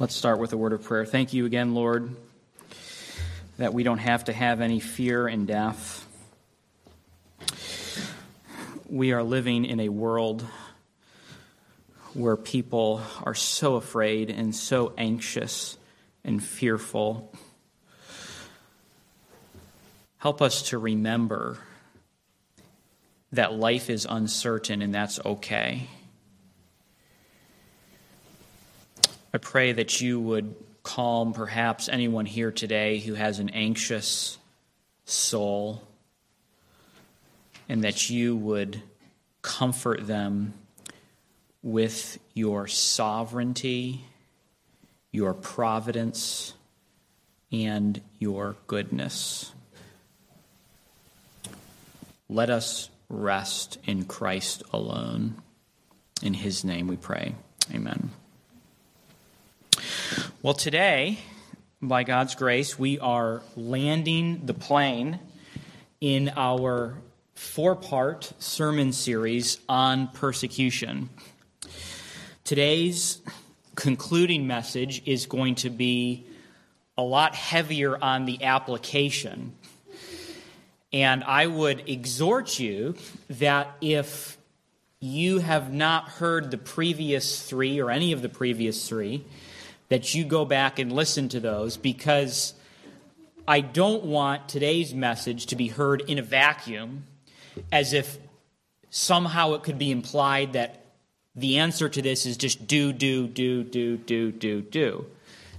Let's start with a word of prayer. Thank you again, Lord, that we don't have to have any fear in death. We are living in a world where people are so afraid and so anxious and fearful. Help us to remember that life is uncertain and that's okay. I pray that you would calm perhaps anyone here today who has an anxious soul, and that you would comfort them with your sovereignty, your providence, and your goodness. Let us rest in Christ alone. In his name we pray. Amen. Well, today, by God's grace, we are landing the plane in our four part sermon series on persecution. Today's concluding message is going to be a lot heavier on the application. And I would exhort you that if you have not heard the previous three or any of the previous three, that you go back and listen to those because I don't want today's message to be heard in a vacuum as if somehow it could be implied that the answer to this is just do, do, do, do, do, do, do.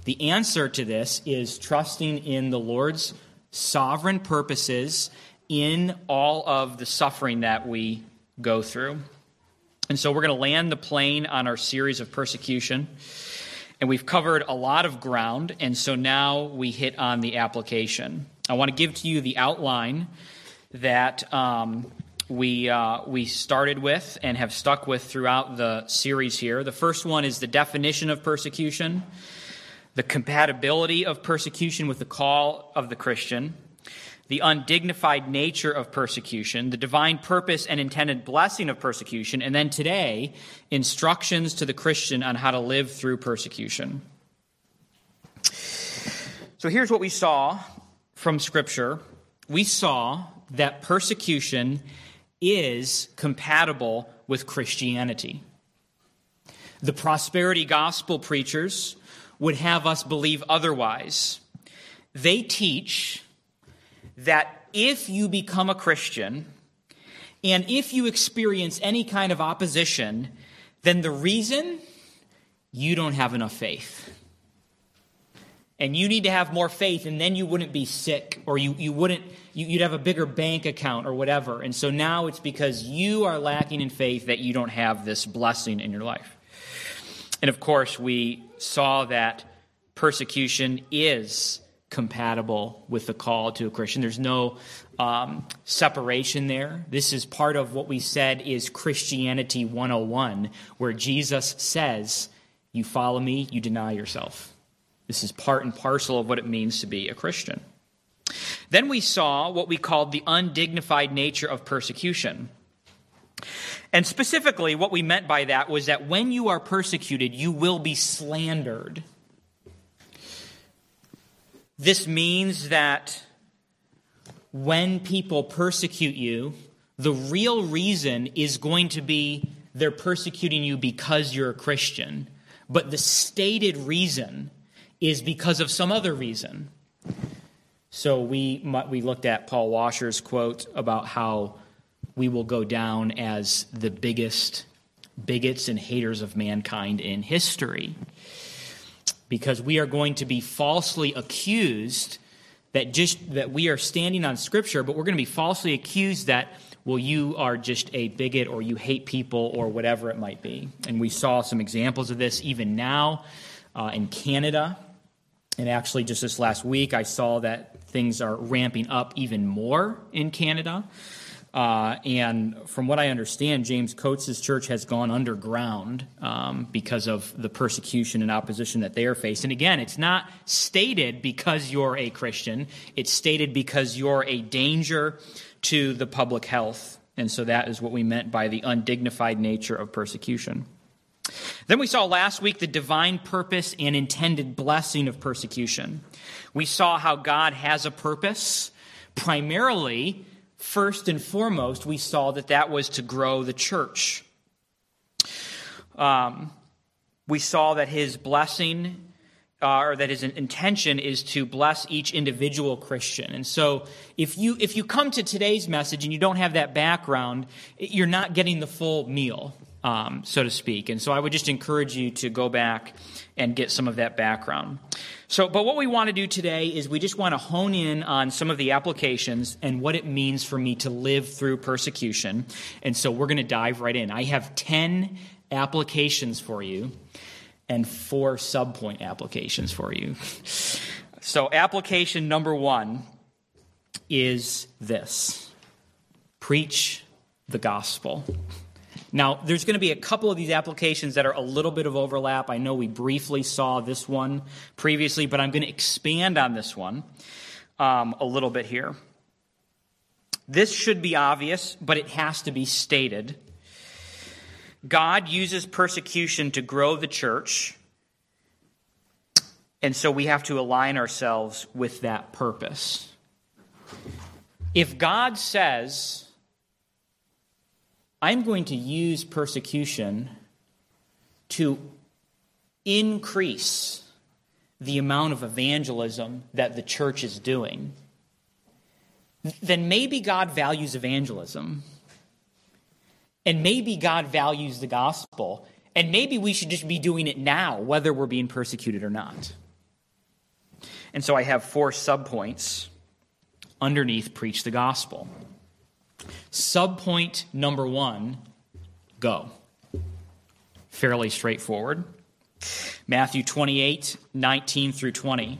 The answer to this is trusting in the Lord's sovereign purposes in all of the suffering that we go through. And so we're going to land the plane on our series of persecution. And we've covered a lot of ground, and so now we hit on the application. I want to give to you the outline that um, we, uh, we started with and have stuck with throughout the series here. The first one is the definition of persecution, the compatibility of persecution with the call of the Christian the undignified nature of persecution, the divine purpose and intended blessing of persecution, and then today, instructions to the Christian on how to live through persecution. So here's what we saw from Scripture we saw that persecution is compatible with Christianity. The prosperity gospel preachers would have us believe otherwise. They teach that if you become a Christian and if you experience any kind of opposition, then the reason you don't have enough faith. And you need to have more faith, and then you wouldn't be sick, or you, you wouldn't, you, you'd have a bigger bank account, or whatever. And so now it's because you are lacking in faith that you don't have this blessing in your life. And of course, we saw that persecution is compatible with the call to a Christian. There's no um, separation there. This is part of what we said is Christianity 101, where Jesus says, You follow me, you deny yourself. This is part and parcel of what it means to be a Christian. Then we saw what we called the undignified nature of persecution. And specifically, what we meant by that was that when you are persecuted, you will be slandered. This means that when people persecute you, the real reason is going to be they're persecuting you because you're a Christian, but the stated reason is because of some other reason. So we we looked at Paul Washer's quote about how we will go down as the biggest bigots and haters of mankind in history because we are going to be falsely accused that just that we are standing on scripture but we're going to be falsely accused that well you are just a bigot or you hate people or whatever it might be. And we saw some examples of this even now uh, in canada. And actually just this last week i saw that things are ramping up even more in canada uh, and from what I understand, James Coates' church has gone underground um, because of the persecution and opposition that they are facing. And again, it's not stated because you're a Christian, it's stated because you're a danger to the public health. And so that is what we meant by the undignified nature of persecution. Then we saw last week the divine purpose and intended blessing of persecution. We saw how God has a purpose. Primarily, first and foremost, we saw that that was to grow the church. Um, we saw that his blessing uh, or that his intention is to bless each individual Christian. And so, if you if you come to today's message and you don't have that background, you're not getting the full meal, um, so to speak. And so, I would just encourage you to go back and get some of that background. So, but what we want to do today is we just want to hone in on some of the applications and what it means for me to live through persecution. And so, we're going to dive right in. I have ten applications for you and four subpoint applications for you. So, application number one is this preach the gospel. Now, there's going to be a couple of these applications that are a little bit of overlap. I know we briefly saw this one previously, but I'm going to expand on this one um, a little bit here. This should be obvious, but it has to be stated. God uses persecution to grow the church, and so we have to align ourselves with that purpose. If God says, I'm going to use persecution to increase the amount of evangelism that the church is doing, then maybe God values evangelism. And maybe God values the gospel. And maybe we should just be doing it now, whether we're being persecuted or not. And so I have four subpoints underneath preach the gospel. Subpoint number one go. Fairly straightforward. Matthew 28 19 through 20.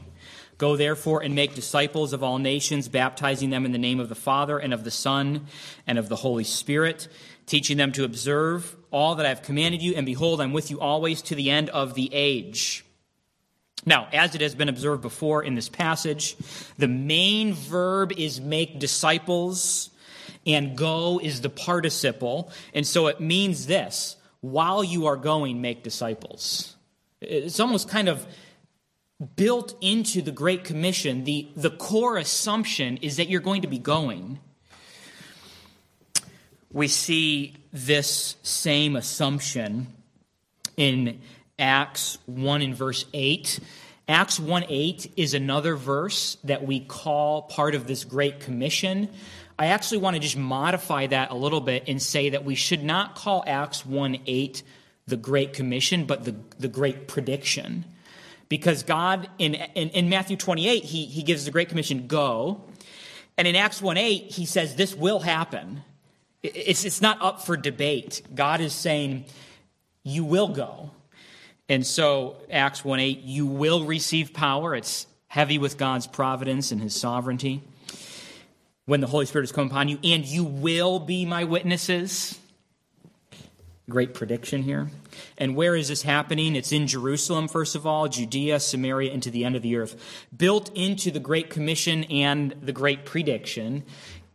Go therefore and make disciples of all nations, baptizing them in the name of the Father and of the Son and of the Holy Spirit teaching them to observe all that I have commanded you, and behold, I'm with you always to the end of the age. Now, as it has been observed before in this passage, the main verb is make disciples, and go is the participle. And so it means this while you are going, make disciples. It's almost kind of built into the Great Commission. The, the core assumption is that you're going to be going we see this same assumption in Acts 1 in verse 8. Acts 1 8 is another verse that we call part of this Great Commission. I actually want to just modify that a little bit and say that we should not call Acts 1 8 the Great Commission, but the, the Great Prediction. Because God, in, in, in Matthew 28, he, he gives the Great Commission, go. And in Acts 1 8, he says, this will happen. It's, it's not up for debate. God is saying, you will go. And so, Acts 1 8, you will receive power. It's heavy with God's providence and his sovereignty when the Holy Spirit has come upon you, and you will be my witnesses. Great prediction here. And where is this happening? It's in Jerusalem, first of all, Judea, Samaria, and to the end of the earth. Built into the Great Commission and the Great Prediction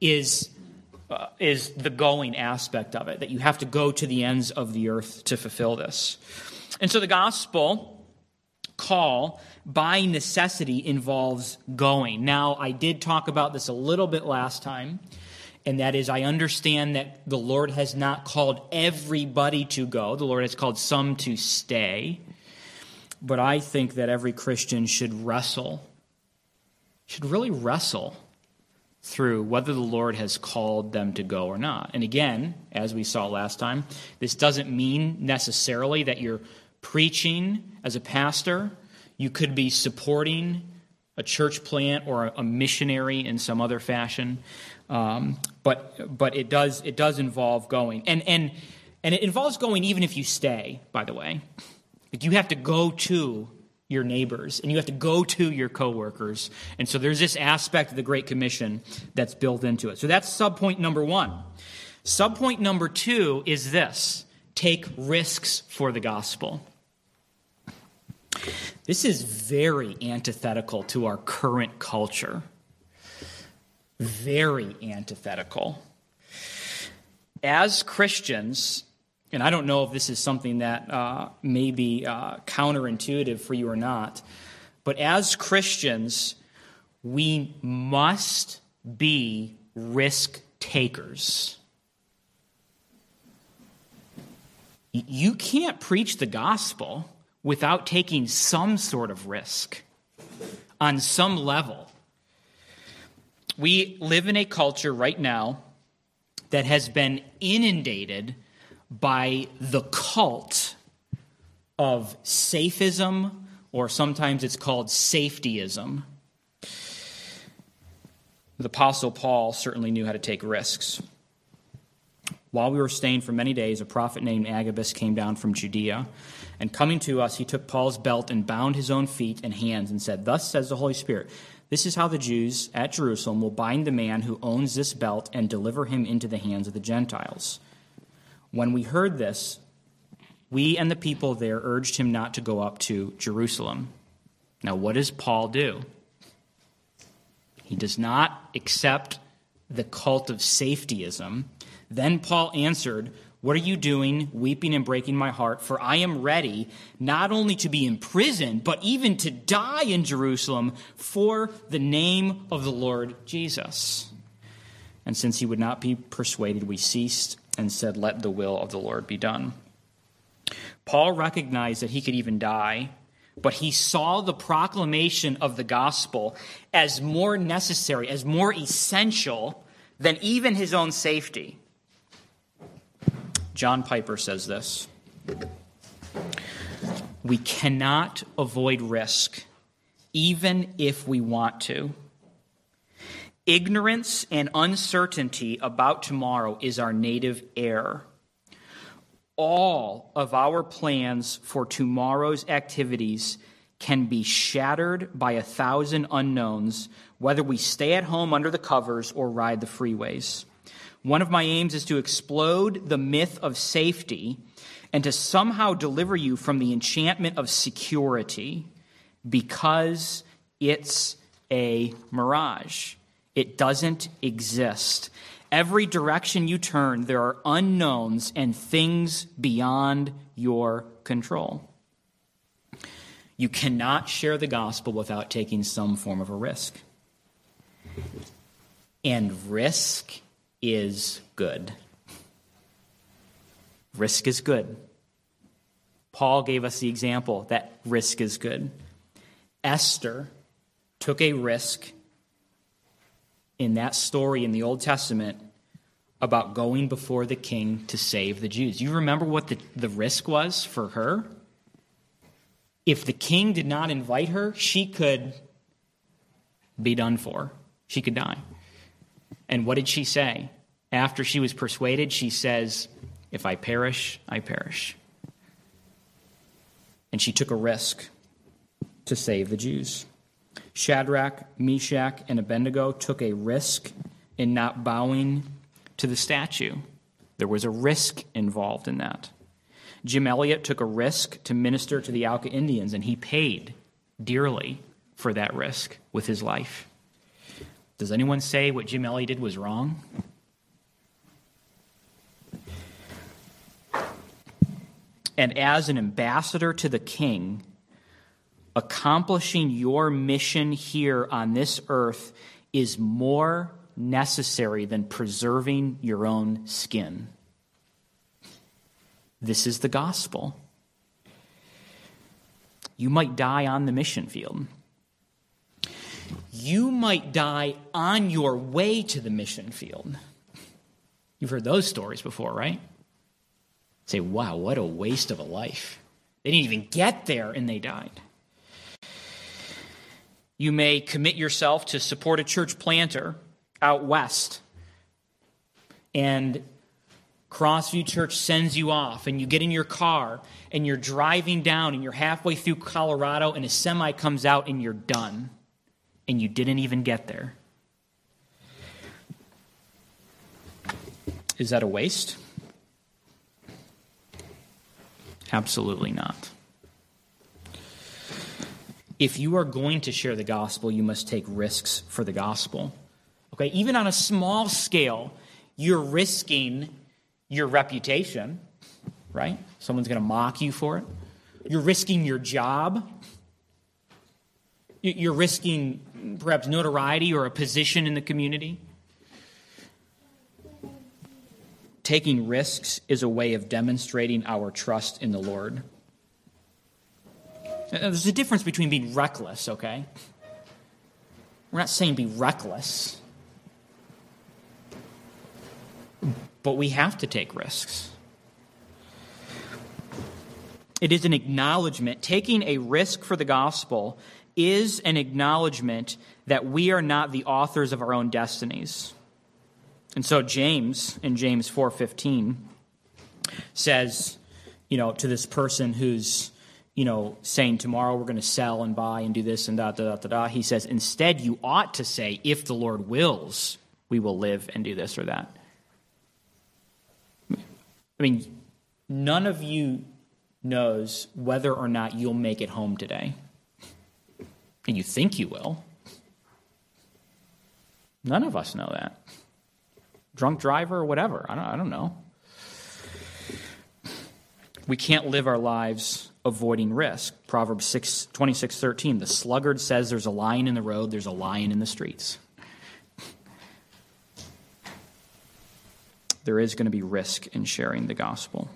is uh, is the going aspect of it, that you have to go to the ends of the earth to fulfill this. And so the gospel call by necessity involves going. Now, I did talk about this a little bit last time, and that is I understand that the Lord has not called everybody to go, the Lord has called some to stay. But I think that every Christian should wrestle, should really wrestle through whether the Lord has called them to go or not. And again, as we saw last time, this doesn't mean necessarily that you're preaching as a pastor. You could be supporting a church plant or a missionary in some other fashion. Um, but but it does it does involve going. And and and it involves going even if you stay, by the way. Like you have to go to your neighbors and you have to go to your coworkers. And so there's this aspect of the Great Commission that's built into it. So that's subpoint number one. Subpoint number two is this take risks for the gospel. This is very antithetical to our current culture. Very antithetical. As Christians, and I don't know if this is something that uh, may be uh, counterintuitive for you or not, but as Christians, we must be risk takers. You can't preach the gospel without taking some sort of risk on some level. We live in a culture right now that has been inundated by the cult of safism, or sometimes it's called safetyism. The Apostle Paul certainly knew how to take risks. While we were staying for many days, a prophet named Agabus came down from Judea. And coming to us, he took Paul's belt and bound his own feet and hands and said, Thus says the Holy Spirit, this is how the Jews at Jerusalem will bind the man who owns this belt and deliver him into the hands of the Gentiles. When we heard this, we and the people there urged him not to go up to Jerusalem. Now, what does Paul do? He does not accept the cult of safetyism. Then Paul answered, What are you doing, weeping and breaking my heart? For I am ready not only to be imprisoned, but even to die in Jerusalem for the name of the Lord Jesus. And since he would not be persuaded, we ceased and said, Let the will of the Lord be done. Paul recognized that he could even die but he saw the proclamation of the gospel as more necessary, as more essential than even his own safety. John Piper says this We cannot avoid risk, even if we want to. Ignorance and uncertainty about tomorrow is our native air all of our plans for tomorrow's activities can be shattered by a thousand unknowns, whether we stay at home under the covers or ride the freeways. One of my aims is to explode the myth of safety and to somehow deliver you from the enchantment of security because it's a mirage. It doesn't exist. Every direction you turn, there are unknowns and things beyond your control. You cannot share the gospel without taking some form of a risk. And risk is good. Risk is good. Paul gave us the example that risk is good. Esther took a risk in that story in the Old Testament about going before the king to save the Jews. You remember what the, the risk was for her? If the king did not invite her, she could be done for. She could die. And what did she say? After she was persuaded, she says, If I perish, I perish. And she took a risk to save the Jews. Shadrach, Meshach, and Abednego took a risk in not bowing to the statue. There was a risk involved in that. Jim Elliot took a risk to minister to the Auca Indians, and he paid dearly for that risk with his life. Does anyone say what Jim Elliot did was wrong? And as an ambassador to the king, accomplishing your mission here on this earth is more necessary than preserving your own skin. This is the gospel. You might die on the mission field. You might die on your way to the mission field. You've heard those stories before, right? Say, wow, what a waste of a life. They didn't even get there and they died. You may commit yourself to support a church planter out west. And Crossview Church sends you off, and you get in your car, and you're driving down, and you're halfway through Colorado, and a semi comes out, and you're done. And you didn't even get there. Is that a waste? Absolutely not. If you are going to share the gospel, you must take risks for the gospel. Okay, even on a small scale, you're risking your reputation. right? Someone's going to mock you for it. You're risking your job. You're risking perhaps notoriety or a position in the community. Taking risks is a way of demonstrating our trust in the Lord. Uh, uh, there's a difference between being reckless, okay? We're not saying be reckless, but we have to take risks. It is an acknowledgement. Taking a risk for the gospel is an acknowledgement that we are not the authors of our own destinies. And so James in James 4:15 says, you know, to this person who's, you know, saying tomorrow we're going to sell and buy and do this and da da da da da, he says instead you ought to say if the Lord wills, we will live and do this or that. I mean, none of you knows whether or not you'll make it home today. And you think you will. None of us know that. Drunk driver or whatever. I don't, I don't know. We can't live our lives avoiding risk. Proverbs 6, 26 13. The sluggard says there's a lion in the road, there's a lion in the streets. There is going to be risk in sharing the gospel.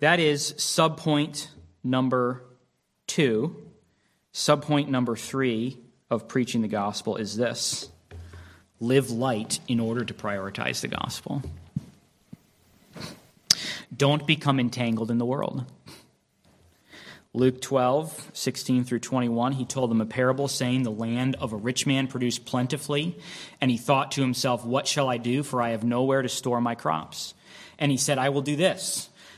That is subpoint number two. Subpoint number three of preaching the gospel is this live light in order to prioritize the gospel. Don't become entangled in the world. Luke 12, 16 through 21, he told them a parable saying, The land of a rich man produced plentifully. And he thought to himself, What shall I do? For I have nowhere to store my crops. And he said, I will do this.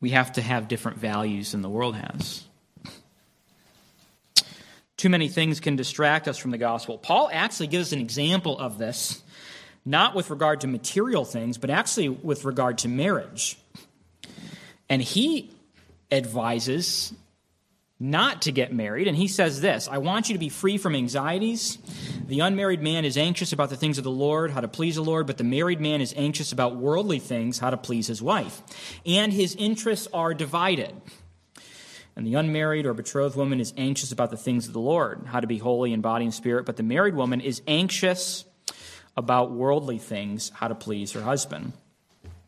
We have to have different values than the world has. Too many things can distract us from the gospel. Paul actually gives an example of this, not with regard to material things, but actually with regard to marriage. And he advises not to get married. And he says this I want you to be free from anxieties. The unmarried man is anxious about the things of the Lord, how to please the Lord, but the married man is anxious about worldly things, how to please his wife. And his interests are divided. And the unmarried or betrothed woman is anxious about the things of the Lord, how to be holy in body and spirit, but the married woman is anxious about worldly things, how to please her husband.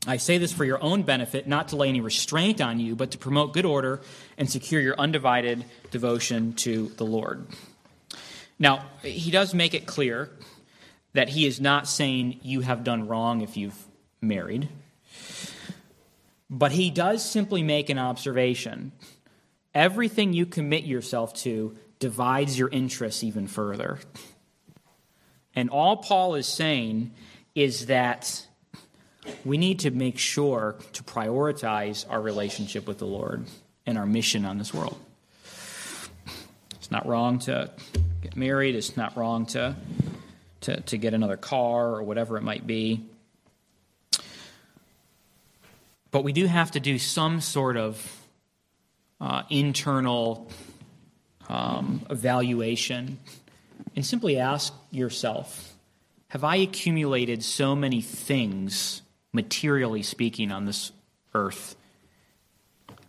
I say this for your own benefit, not to lay any restraint on you, but to promote good order and secure your undivided devotion to the Lord. Now, he does make it clear that he is not saying you have done wrong if you've married, but he does simply make an observation. Everything you commit yourself to divides your interests even further. And all Paul is saying is that we need to make sure to prioritize our relationship with the Lord and our mission on this world. It's not wrong to get married, it's not wrong to, to, to get another car or whatever it might be. But we do have to do some sort of uh, internal um, evaluation and simply ask yourself Have I accumulated so many things materially speaking, on this earth,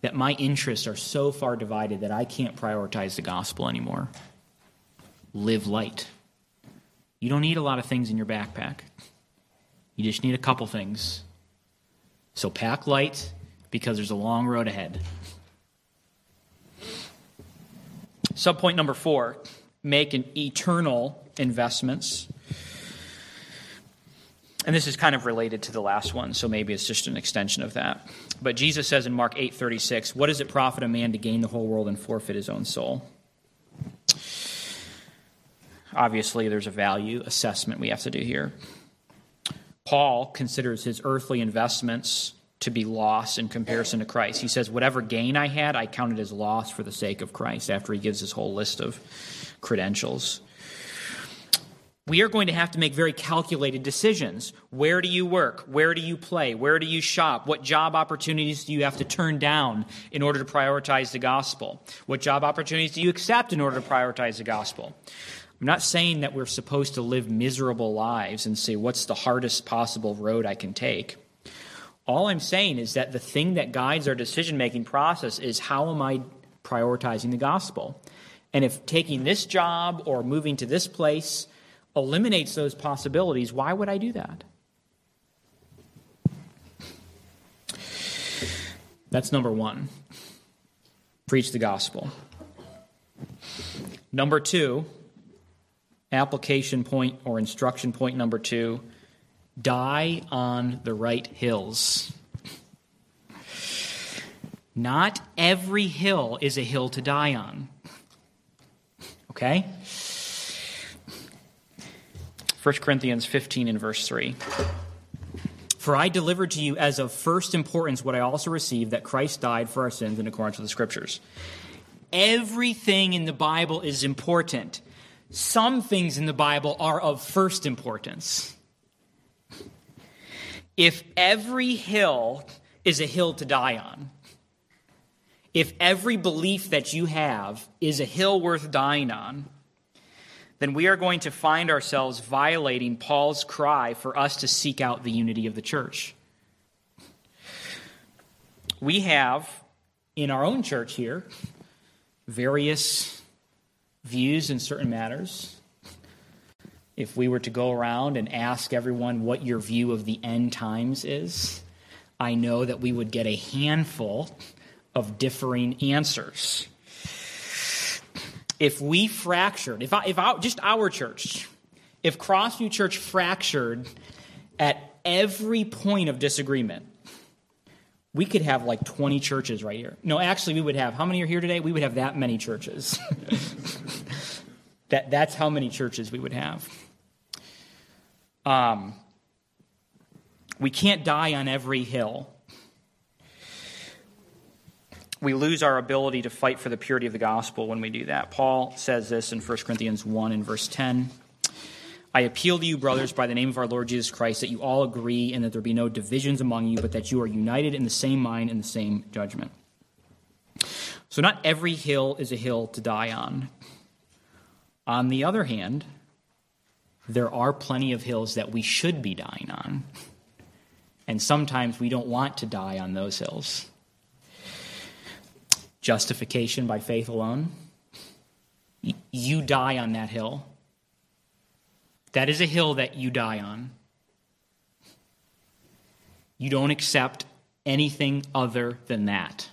that my interests are so far divided that I can't prioritize the gospel anymore. Live light. You don't need a lot of things in your backpack, you just need a couple things. So pack light because there's a long road ahead. Subpoint number four make an eternal investments. And this is kind of related to the last one, so maybe it's just an extension of that. But Jesus says in Mark 8:36, "What does it profit a man to gain the whole world and forfeit his own soul?" Obviously, there's a value assessment we have to do here. Paul considers his earthly investments to be loss in comparison to Christ. He says, Whatever gain I had, I counted as loss for the sake of Christ, after he gives his whole list of credentials. We are going to have to make very calculated decisions. Where do you work? Where do you play? Where do you shop? What job opportunities do you have to turn down in order to prioritize the gospel? What job opportunities do you accept in order to prioritize the gospel? I'm not saying that we're supposed to live miserable lives and say, what's the hardest possible road I can take? All I'm saying is that the thing that guides our decision making process is how am I prioritizing the gospel? And if taking this job or moving to this place eliminates those possibilities, why would I do that? That's number one. Preach the gospel. Number two, application point or instruction point number two die on the right hills. Not every hill is a hill to die on. Okay? 1 Corinthians 15 and verse 3. For I delivered to you as of first importance what I also received that Christ died for our sins in accordance with the Scriptures. Everything in the Bible is important. Some things in the Bible are of first importance. If every hill is a hill to die on, if every belief that you have is a hill worth dying on, then we are going to find ourselves violating Paul's cry for us to seek out the unity of the church. We have in our own church here various views in certain matters. If we were to go around and ask everyone what your view of the end times is, I know that we would get a handful of differing answers if we fractured, if, I, if I, just our church, if Crossview Church fractured at every point of disagreement, we could have like 20 churches right here. No, actually, we would have, how many are here today? We would have that many churches. that, that's how many churches we would have. Um, we can't die on every hill we lose our ability to fight for the purity of the gospel when we do that. Paul says this in 1 Corinthians 1 and verse 10. I appeal to you, brothers, by the name of our Lord Jesus Christ, that you all agree and that there be no divisions among you, but that you are united in the same mind and the same judgment. So, not every hill is a hill to die on. On the other hand, there are plenty of hills that we should be dying on. And sometimes we don't want to die on those hills justification by faith alone. You die on that hill. That is a hill that you die on. You don't accept anything other than that.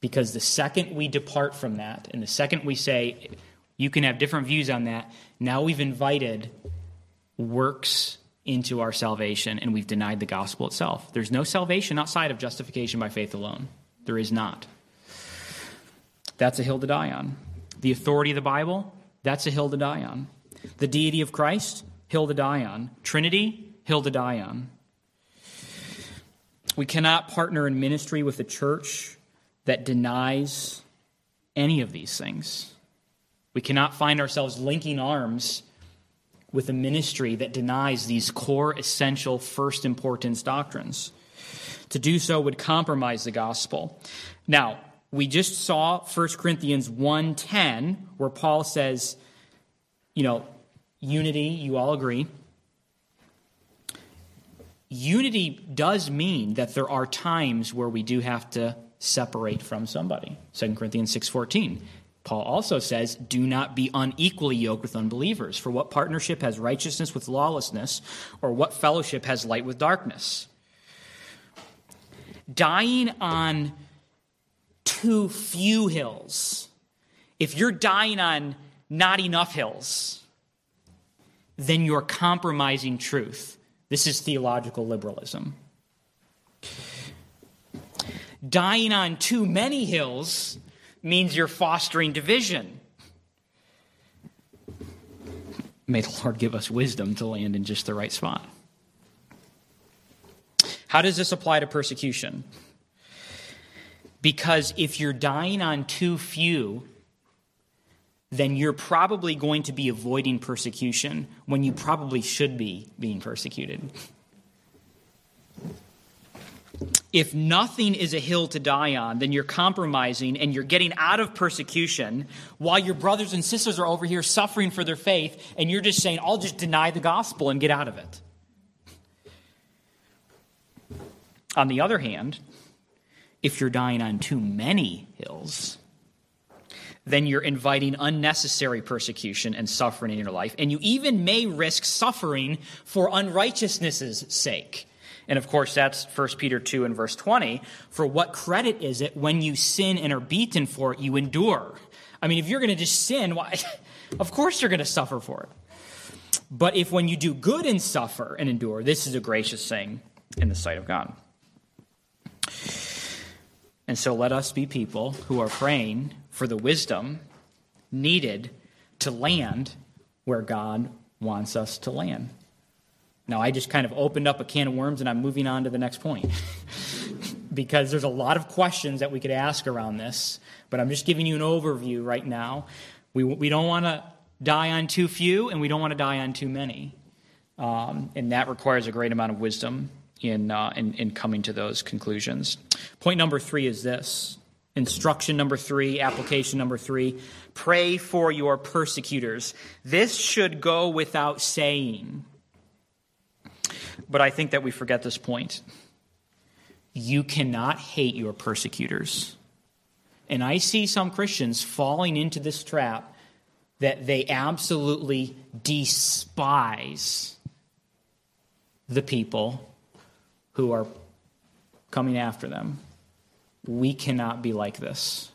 Because the second we depart from that, and the second we say, you can have different views on that, now we've invited works into our salvation and we've denied the gospel itself. There's no salvation outside of justification by faith alone. There is not. That's a hill to die on. The authority of the Bible, that's a hill to die on. The deity of Christ, hill to die on. Trinity, hill to die on. We cannot partner in ministry with a church that denies any of these things. We cannot find ourselves linking arms with a ministry that denies these core, essential, first importance doctrines. To do so would compromise the gospel. Now, we just saw 1 Corinthians 1:10 where Paul says, you know, unity, you all agree. Unity does mean that there are times where we do have to separate from somebody. 2 Corinthians 6:14. Paul also says, Do not be unequally yoked with unbelievers. For what partnership has righteousness with lawlessness, or what fellowship has light with darkness? Dying on too few hills, if you're dying on not enough hills, then you're compromising truth. This is theological liberalism. Dying on too many hills means you're fostering division. May the Lord give us wisdom to land in just the right spot. How does this apply to persecution? Because if you're dying on too few, then you're probably going to be avoiding persecution when you probably should be being persecuted. If nothing is a hill to die on, then you're compromising and you're getting out of persecution while your brothers and sisters are over here suffering for their faith, and you're just saying, I'll just deny the gospel and get out of it. On the other hand, if you're dying on too many hills, then you're inviting unnecessary persecution and suffering in your life. And you even may risk suffering for unrighteousness' sake. And of course, that's 1 Peter 2 and verse 20. For what credit is it when you sin and are beaten for it, you endure? I mean, if you're going to just sin, why? of course you're going to suffer for it. But if when you do good and suffer and endure, this is a gracious thing in the sight of God. And so let us be people who are praying for the wisdom needed to land where God wants us to land. Now, I just kind of opened up a can of worms and I'm moving on to the next point. because there's a lot of questions that we could ask around this, but I'm just giving you an overview right now. We, we don't want to die on too few, and we don't want to die on too many. Um, and that requires a great amount of wisdom in, uh, in, in coming to those conclusions. Point number three is this instruction number three, application number three pray for your persecutors. This should go without saying. But I think that we forget this point. You cannot hate your persecutors. And I see some Christians falling into this trap that they absolutely despise the people who are coming after them. We cannot be like this.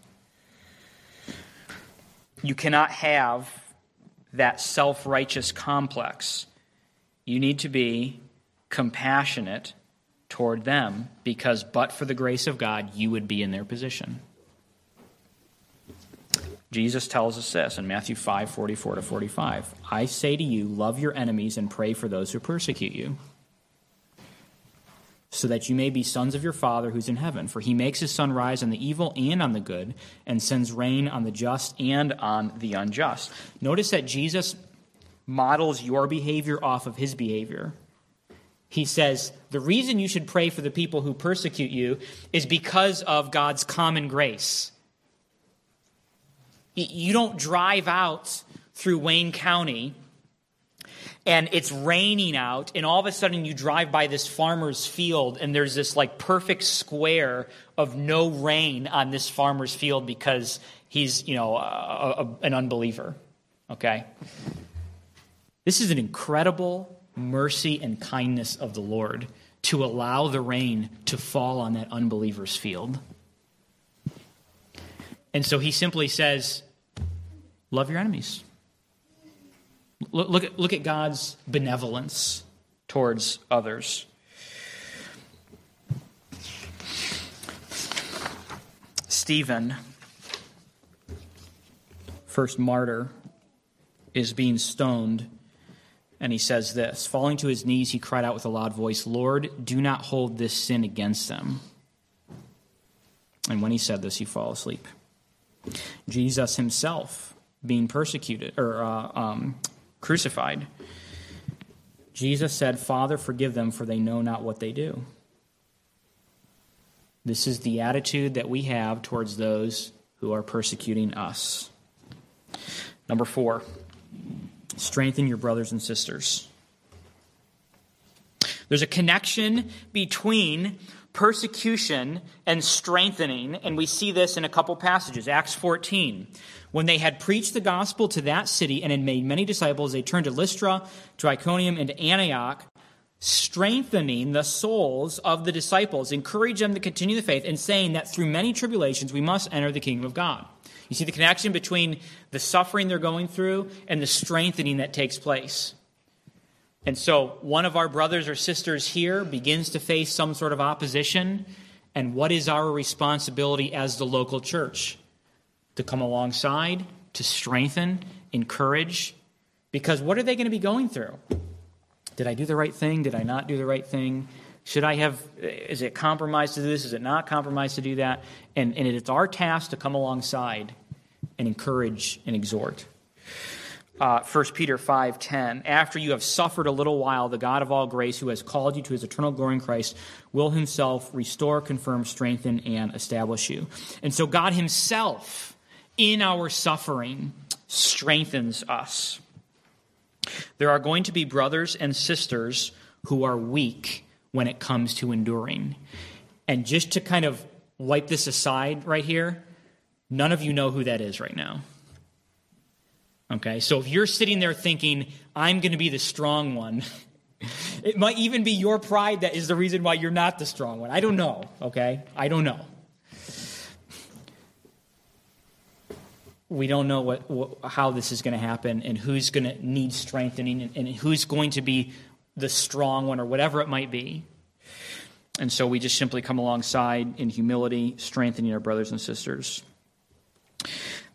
You cannot have that self righteous complex. You need to be compassionate toward them because, but for the grace of God, you would be in their position. Jesus tells us this in Matthew 5 44 to 45. I say to you, love your enemies and pray for those who persecute you, so that you may be sons of your Father who's in heaven. For he makes his sun rise on the evil and on the good, and sends rain on the just and on the unjust. Notice that Jesus models your behavior off of his behavior he says, The reason you should pray for the people who persecute you is because of God's common grace. You don't drive out through Wayne County and it's raining out, and all of a sudden you drive by this farmer's field, and there's this like perfect square of no rain on this farmer's field because he's, you know, a, a, an unbeliever. Okay? This is an incredible mercy and kindness of the Lord to allow the rain to fall on that unbeliever's field. And so he simply says, Love your enemies. Look, look, at, look at God's benevolence towards others. Stephen, first martyr, is being stoned and he says this Falling to his knees, he cried out with a loud voice, Lord, do not hold this sin against them. And when he said this, he fell asleep. Jesus himself, being persecuted or uh, um, crucified, Jesus said, Father, forgive them, for they know not what they do. This is the attitude that we have towards those who are persecuting us. Number four. Strengthen your brothers and sisters. There's a connection between persecution and strengthening, and we see this in a couple passages. Acts 14. When they had preached the gospel to that city and had made many disciples, they turned to Lystra, to Iconium, and to Antioch, strengthening the souls of the disciples, encourage them to continue the faith, and saying that through many tribulations we must enter the kingdom of God. You see the connection between the suffering they're going through and the strengthening that takes place. And so, one of our brothers or sisters here begins to face some sort of opposition. And what is our responsibility as the local church? To come alongside, to strengthen, encourage. Because what are they going to be going through? Did I do the right thing? Did I not do the right thing? Should I have, is it compromised to do this? Is it not compromised to do that? And, and it's our task to come alongside and encourage and exhort. Uh, 1 Peter 5:10 After you have suffered a little while the God of all grace who has called you to his eternal glory in Christ will himself restore confirm strengthen and establish you. And so God himself in our suffering strengthens us. There are going to be brothers and sisters who are weak when it comes to enduring. And just to kind of wipe this aside right here, none of you know who that is right now. Okay, so if you're sitting there thinking, I'm going to be the strong one, it might even be your pride that is the reason why you're not the strong one. I don't know, okay? I don't know. We don't know what, what how this is going to happen and who's going to need strengthening and, and who's going to be the strong one or whatever it might be. And so we just simply come alongside in humility, strengthening our brothers and sisters.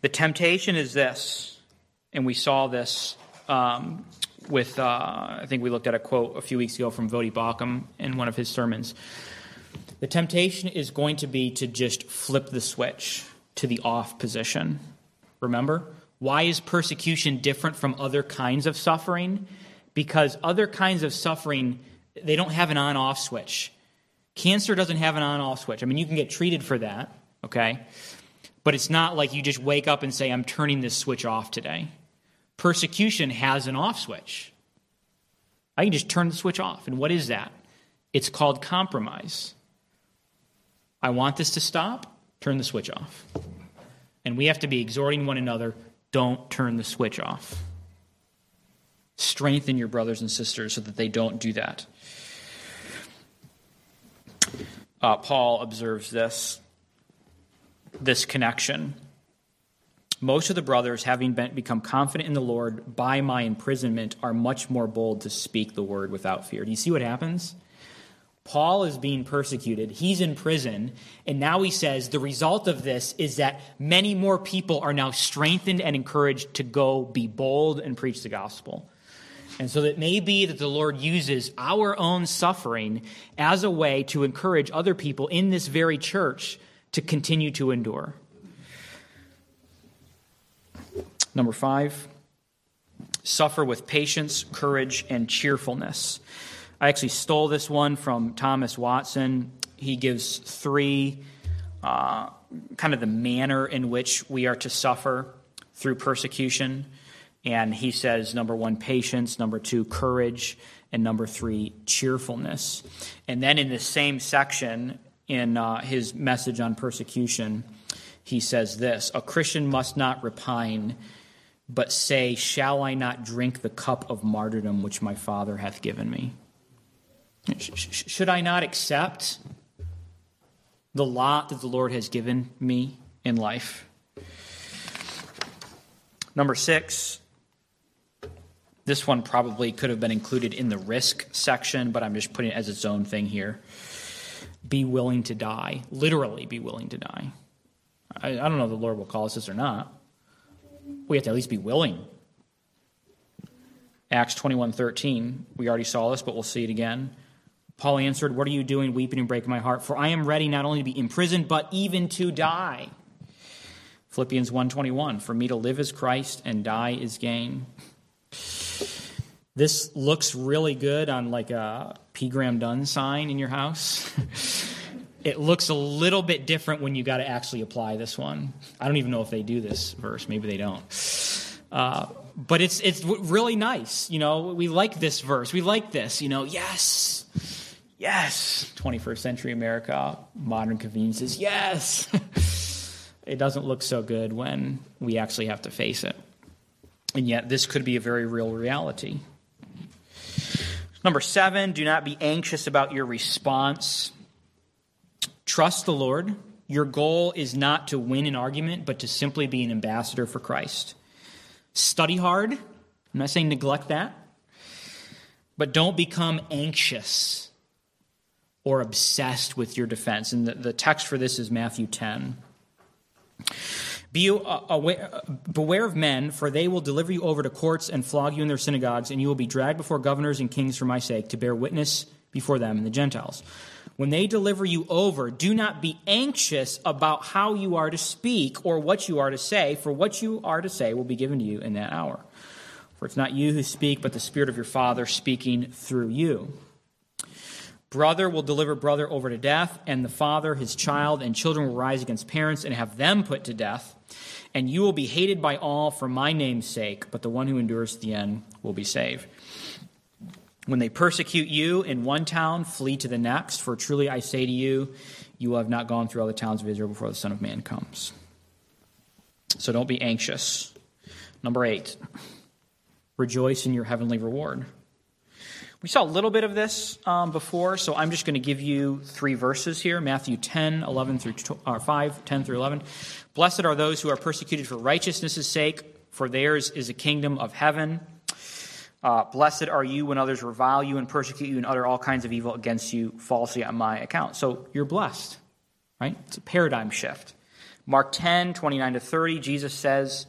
The temptation is this and we saw this um, with, uh, I think we looked at a quote a few weeks ago from Voddie Baucham in one of his sermons. The temptation is going to be to just flip the switch to the off position. Remember? Why is persecution different from other kinds of suffering? Because other kinds of suffering, they don't have an on off switch. Cancer doesn't have an on off switch. I mean, you can get treated for that, okay? But it's not like you just wake up and say, I'm turning this switch off today persecution has an off switch. I can just turn the switch off. And what is that? It's called compromise. I want this to stop, turn the switch off. And we have to be exhorting one another don't turn the switch off. Strengthen your brothers and sisters so that they don't do that. Uh, Paul observes this, this connection most of the brothers, having been, become confident in the Lord by my imprisonment, are much more bold to speak the word without fear. Do you see what happens? Paul is being persecuted. He's in prison. And now he says the result of this is that many more people are now strengthened and encouraged to go be bold and preach the gospel. And so it may be that the Lord uses our own suffering as a way to encourage other people in this very church to continue to endure. Number five, suffer with patience, courage, and cheerfulness. I actually stole this one from Thomas Watson. He gives three uh, kind of the manner in which we are to suffer through persecution. And he says number one, patience, number two, courage, and number three, cheerfulness. And then in the same section, in uh, his message on persecution, he says this A Christian must not repine but say, Shall I not drink the cup of martyrdom which my Father hath given me? Should I not accept the lot that the Lord has given me in life? Number six, this one probably could have been included in the risk section, but I'm just putting it as its own thing here. Be willing to die. Literally, be willing to die. I, I don't know if the Lord will call us this or not we have to at least be willing. Acts 21:13, we already saw this, but we'll see it again. Paul answered, "What are you doing weeping and breaking my heart? For I am ready not only to be imprisoned but even to die." Philippians 1:21, "For me to live is Christ and die is gain." This looks really good on like a P. Graham Dunn sign in your house. it looks a little bit different when you got to actually apply this one. I don't even know if they do this verse. Maybe they don't. Uh, but it's it's really nice. You know, we like this verse. We like this. You know, yes, yes. 21st century America, modern conveniences. Yes. it doesn't look so good when we actually have to face it. And yet, this could be a very real reality. Number seven, do not be anxious about your response. Trust the Lord. Your goal is not to win an argument, but to simply be an ambassador for Christ. Study hard. I'm not saying neglect that. But don't become anxious or obsessed with your defense. And the, the text for this is Matthew 10. Be uh, aware, uh, beware of men, for they will deliver you over to courts and flog you in their synagogues, and you will be dragged before governors and kings for my sake to bear witness before them and the Gentiles. When they deliver you over, do not be anxious about how you are to speak or what you are to say, for what you are to say will be given to you in that hour. For it's not you who speak, but the Spirit of your Father speaking through you. Brother will deliver brother over to death, and the father his child, and children will rise against parents and have them put to death. And you will be hated by all for my name's sake, but the one who endures to the end will be saved. When they persecute you in one town, flee to the next, for truly I say to you, you will have not gone through all the towns of Israel before the Son of Man comes. So don't be anxious. Number eight, rejoice in your heavenly reward. We saw a little bit of this um, before, so I'm just going to give you three verses here Matthew 10, 11 through or 5, 10 through 11. Blessed are those who are persecuted for righteousness' sake, for theirs is a kingdom of heaven. Uh, Blessed are you when others revile you and persecute you and utter all kinds of evil against you falsely on my account. So you're blessed, right? It's a paradigm shift. Mark 10, 29 to 30, Jesus says,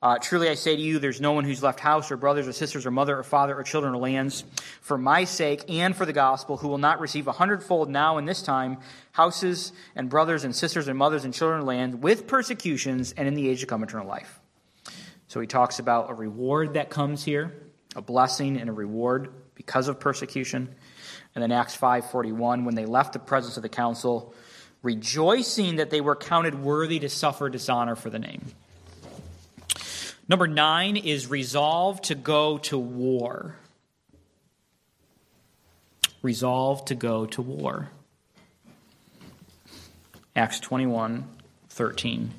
uh, Truly I say to you, there's no one who's left house or brothers or sisters or mother or father or children or lands for my sake and for the gospel who will not receive a hundredfold now in this time houses and brothers and sisters and mothers and children and lands with persecutions and in the age to come eternal life. So he talks about a reward that comes here a blessing and a reward because of persecution. And then Acts 5:41 when they left the presence of the council rejoicing that they were counted worthy to suffer dishonor for the name. Number 9 is resolve to go to war. Resolve to go to war. Acts 21 13.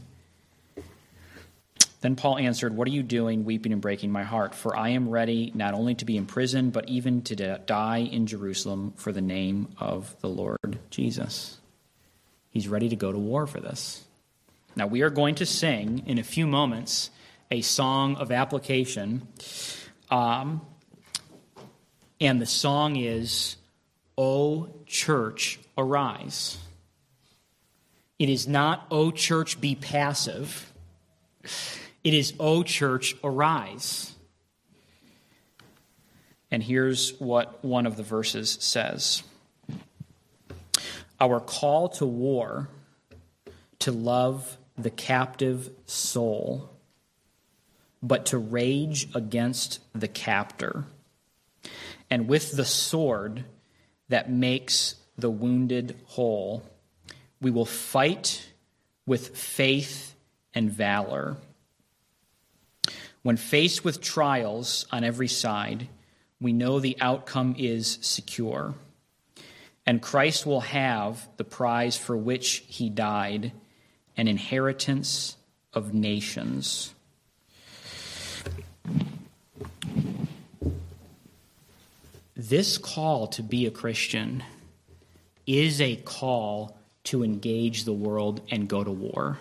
Then Paul answered, What are you doing, weeping and breaking my heart? For I am ready not only to be imprisoned, but even to die in Jerusalem for the name of the Lord Jesus. He's ready to go to war for this. Now, we are going to sing in a few moments a song of application. Um, and the song is, O church, arise. It is not, O church, be passive. It is, O church, arise. And here's what one of the verses says Our call to war, to love the captive soul, but to rage against the captor, and with the sword that makes the wounded whole, we will fight with faith and valor when faced with trials on every side, we know the outcome is secure. And Christ will have the prize for which he died an inheritance of nations. This call to be a Christian is a call to engage the world and go to war.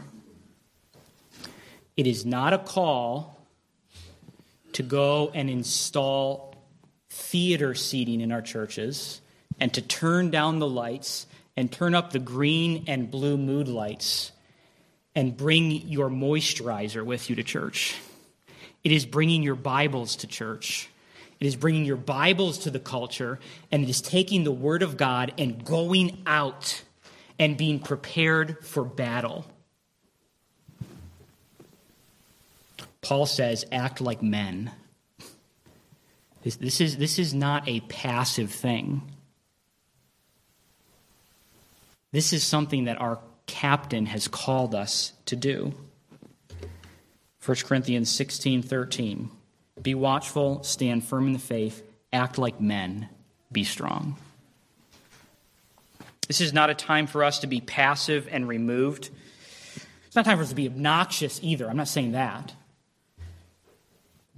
It is not a call to go and install theater seating in our churches and to turn down the lights and turn up the green and blue mood lights and bring your moisturizer with you to church. It is bringing your Bibles to church. It is bringing your Bibles to the culture, and it is taking the Word of God and going out and being prepared for battle. Paul says, act like men. This, this, is, this is not a passive thing. This is something that our captain has called us to do. 1 Corinthians 16 13. Be watchful, stand firm in the faith, act like men, be strong. This is not a time for us to be passive and removed. It's not time for us to be obnoxious either. I'm not saying that.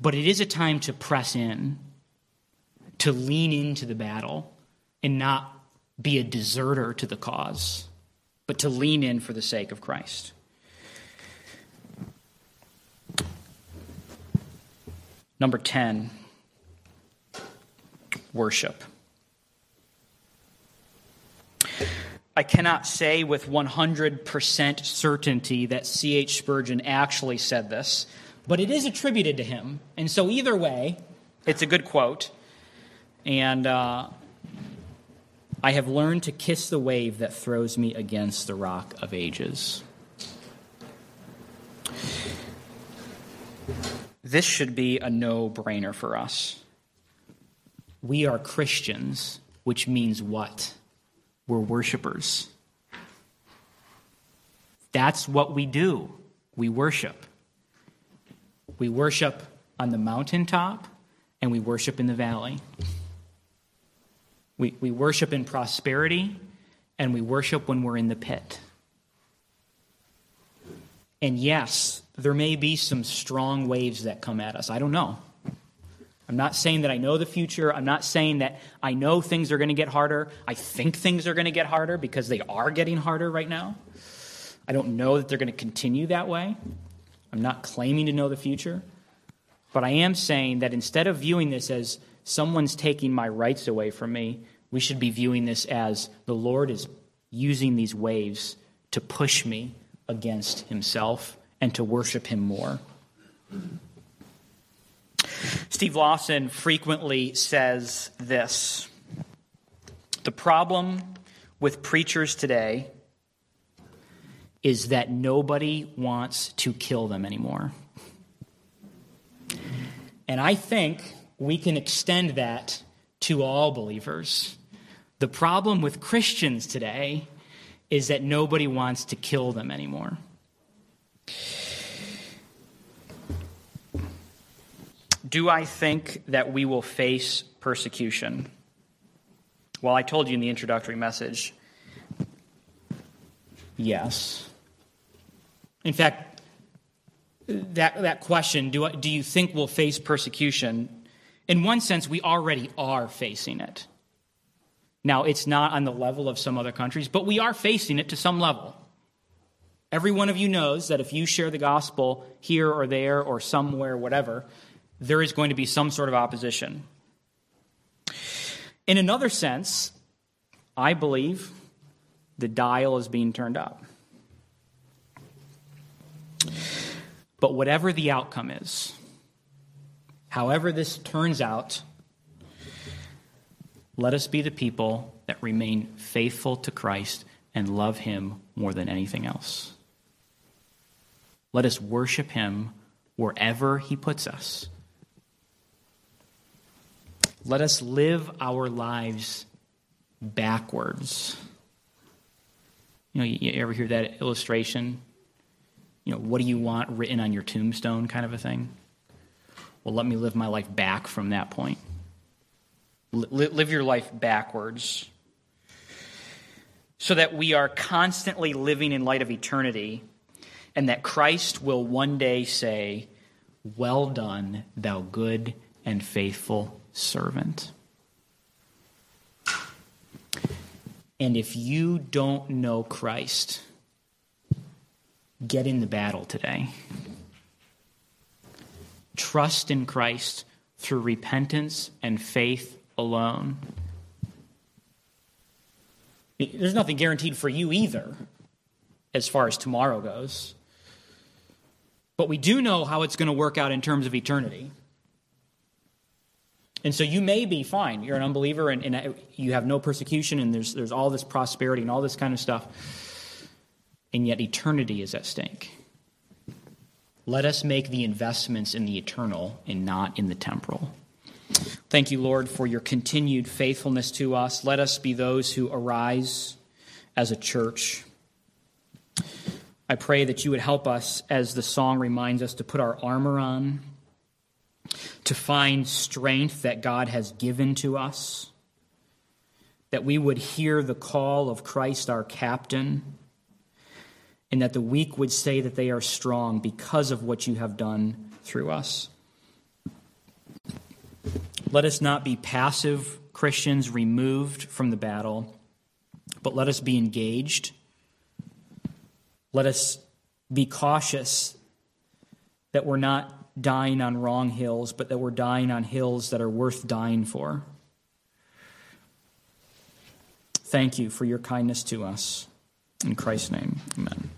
But it is a time to press in, to lean into the battle, and not be a deserter to the cause, but to lean in for the sake of Christ. Number 10, worship. I cannot say with 100% certainty that C.H. Spurgeon actually said this, but it is attributed to him. And so, either way, it's a good quote. And uh, I have learned to kiss the wave that throws me against the rock of ages. This should be a no brainer for us. We are Christians, which means what? We're worshipers. That's what we do. We worship. We worship on the mountaintop and we worship in the valley. We, we worship in prosperity and we worship when we're in the pit. And yes, there may be some strong waves that come at us. I don't know. I'm not saying that I know the future. I'm not saying that I know things are going to get harder. I think things are going to get harder because they are getting harder right now. I don't know that they're going to continue that way. I'm not claiming to know the future. But I am saying that instead of viewing this as someone's taking my rights away from me, we should be viewing this as the Lord is using these waves to push me against himself and to worship him more. Steve Lawson frequently says this The problem with preachers today is that nobody wants to kill them anymore. And I think we can extend that to all believers. The problem with Christians today is that nobody wants to kill them anymore. Do I think that we will face persecution? Well, I told you in the introductory message yes. In fact, that, that question, do, I, do you think we'll face persecution? In one sense, we already are facing it. Now, it's not on the level of some other countries, but we are facing it to some level. Every one of you knows that if you share the gospel here or there or somewhere, whatever, there is going to be some sort of opposition. In another sense, I believe the dial is being turned up. But whatever the outcome is, however this turns out, let us be the people that remain faithful to Christ and love Him more than anything else. Let us worship Him wherever He puts us. Let us live our lives backwards. You know, you ever hear that illustration? You know, what do you want written on your tombstone kind of a thing? Well, let me live my life back from that point. Live your life backwards so that we are constantly living in light of eternity and that Christ will one day say, Well done, thou good and faithful servant. And if you don't know Christ, get in the battle today. Trust in Christ through repentance and faith alone. There's nothing guaranteed for you either, as far as tomorrow goes. But we do know how it's going to work out in terms of eternity. And so you may be fine. You're an unbeliever and, and, uh, you have no persecution and there's, there's all this prosperity and all this kind of stuff. And yet eternity is at stake. Let us make the investments in the eternal and not in the temporal. Thank you, Lord, for your continued faithfulness to us. Let us be those who arise as a church. I pray that you would help us, as the song reminds us, to put our armor on to find strength that God has given to us, that we would hear the call of Christ our captain, and that the weak would say that they are strong because of what you have done through us. Let us not be passive Christians removed from the battle, but let us be engaged. Let us be cautious that we're not dying on wrong hills, but that we're dying on hills that are worth dying for. Thank you for your kindness to us. In Christ's name, amen.